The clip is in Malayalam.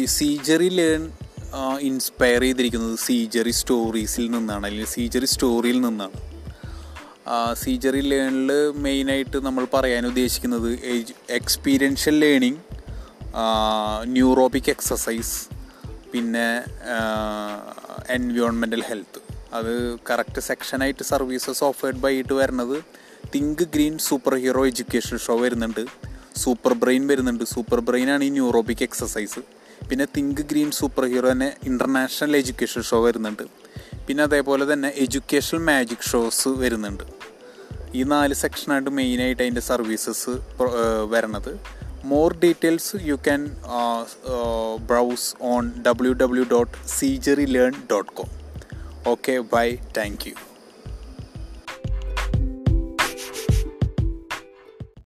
ഈ സീജറി ലേൺ ഇൻസ്പയർ ചെയ്തിരിക്കുന്നത് സീജറി സ്റ്റോറീസിൽ നിന്നാണ് അല്ലെങ്കിൽ സീജറി സ്റ്റോറിയിൽ നിന്നാണ്. സീജറി ലേണിൽ മെയിനായിട്ട് നമ്മൾ പറയാൻ ഉദ്ദേശിക്കുന്നത് എക്സ്പീരിയൻഷ്യൽ ലേണിംഗ് ന്യൂറോബിക് എക്സസൈസ് പിന്നെ എൻവയോൺമെന്റൽ ഹെൽത്ത് അത് കറക്റ്റ് സെക്ഷനായിട്ട് സർവീസസ് ഓഫേർഡ് ബൈ ഇട്ട് വരുന്നത് think green super hero education show വരുന്നുണ്ട്. സൂപ്പർ ബ്രെയിൻ വരുന്നുണ്ട്. സൂപ്പർ ബ്രെയിനാണ് ഈ ന്യൂറോബിക് എക്സസൈസ് പിന്നെ തിങ്ക് ഗ്രീൻ സൂപ്പർ ഹീറോ തന്നെ ഇന്റർനാഷണൽ എഡ്യൂക്കേഷൻ ഷോ വരുന്നുണ്ട്. പിന്നെ അതേപോലെ തന്നെ എഡ്യൂക്കേഷണൽ മാജിക് ഷോസ് വരുന്നുണ്ട്. ഈ നാല് സെക്ഷനായിട്ട് മെയിനായിട്ട് അതിന്റെ സർവീസസ് വരണത്. More details you can browse on W W dot CGR learn dot com okay bye thank you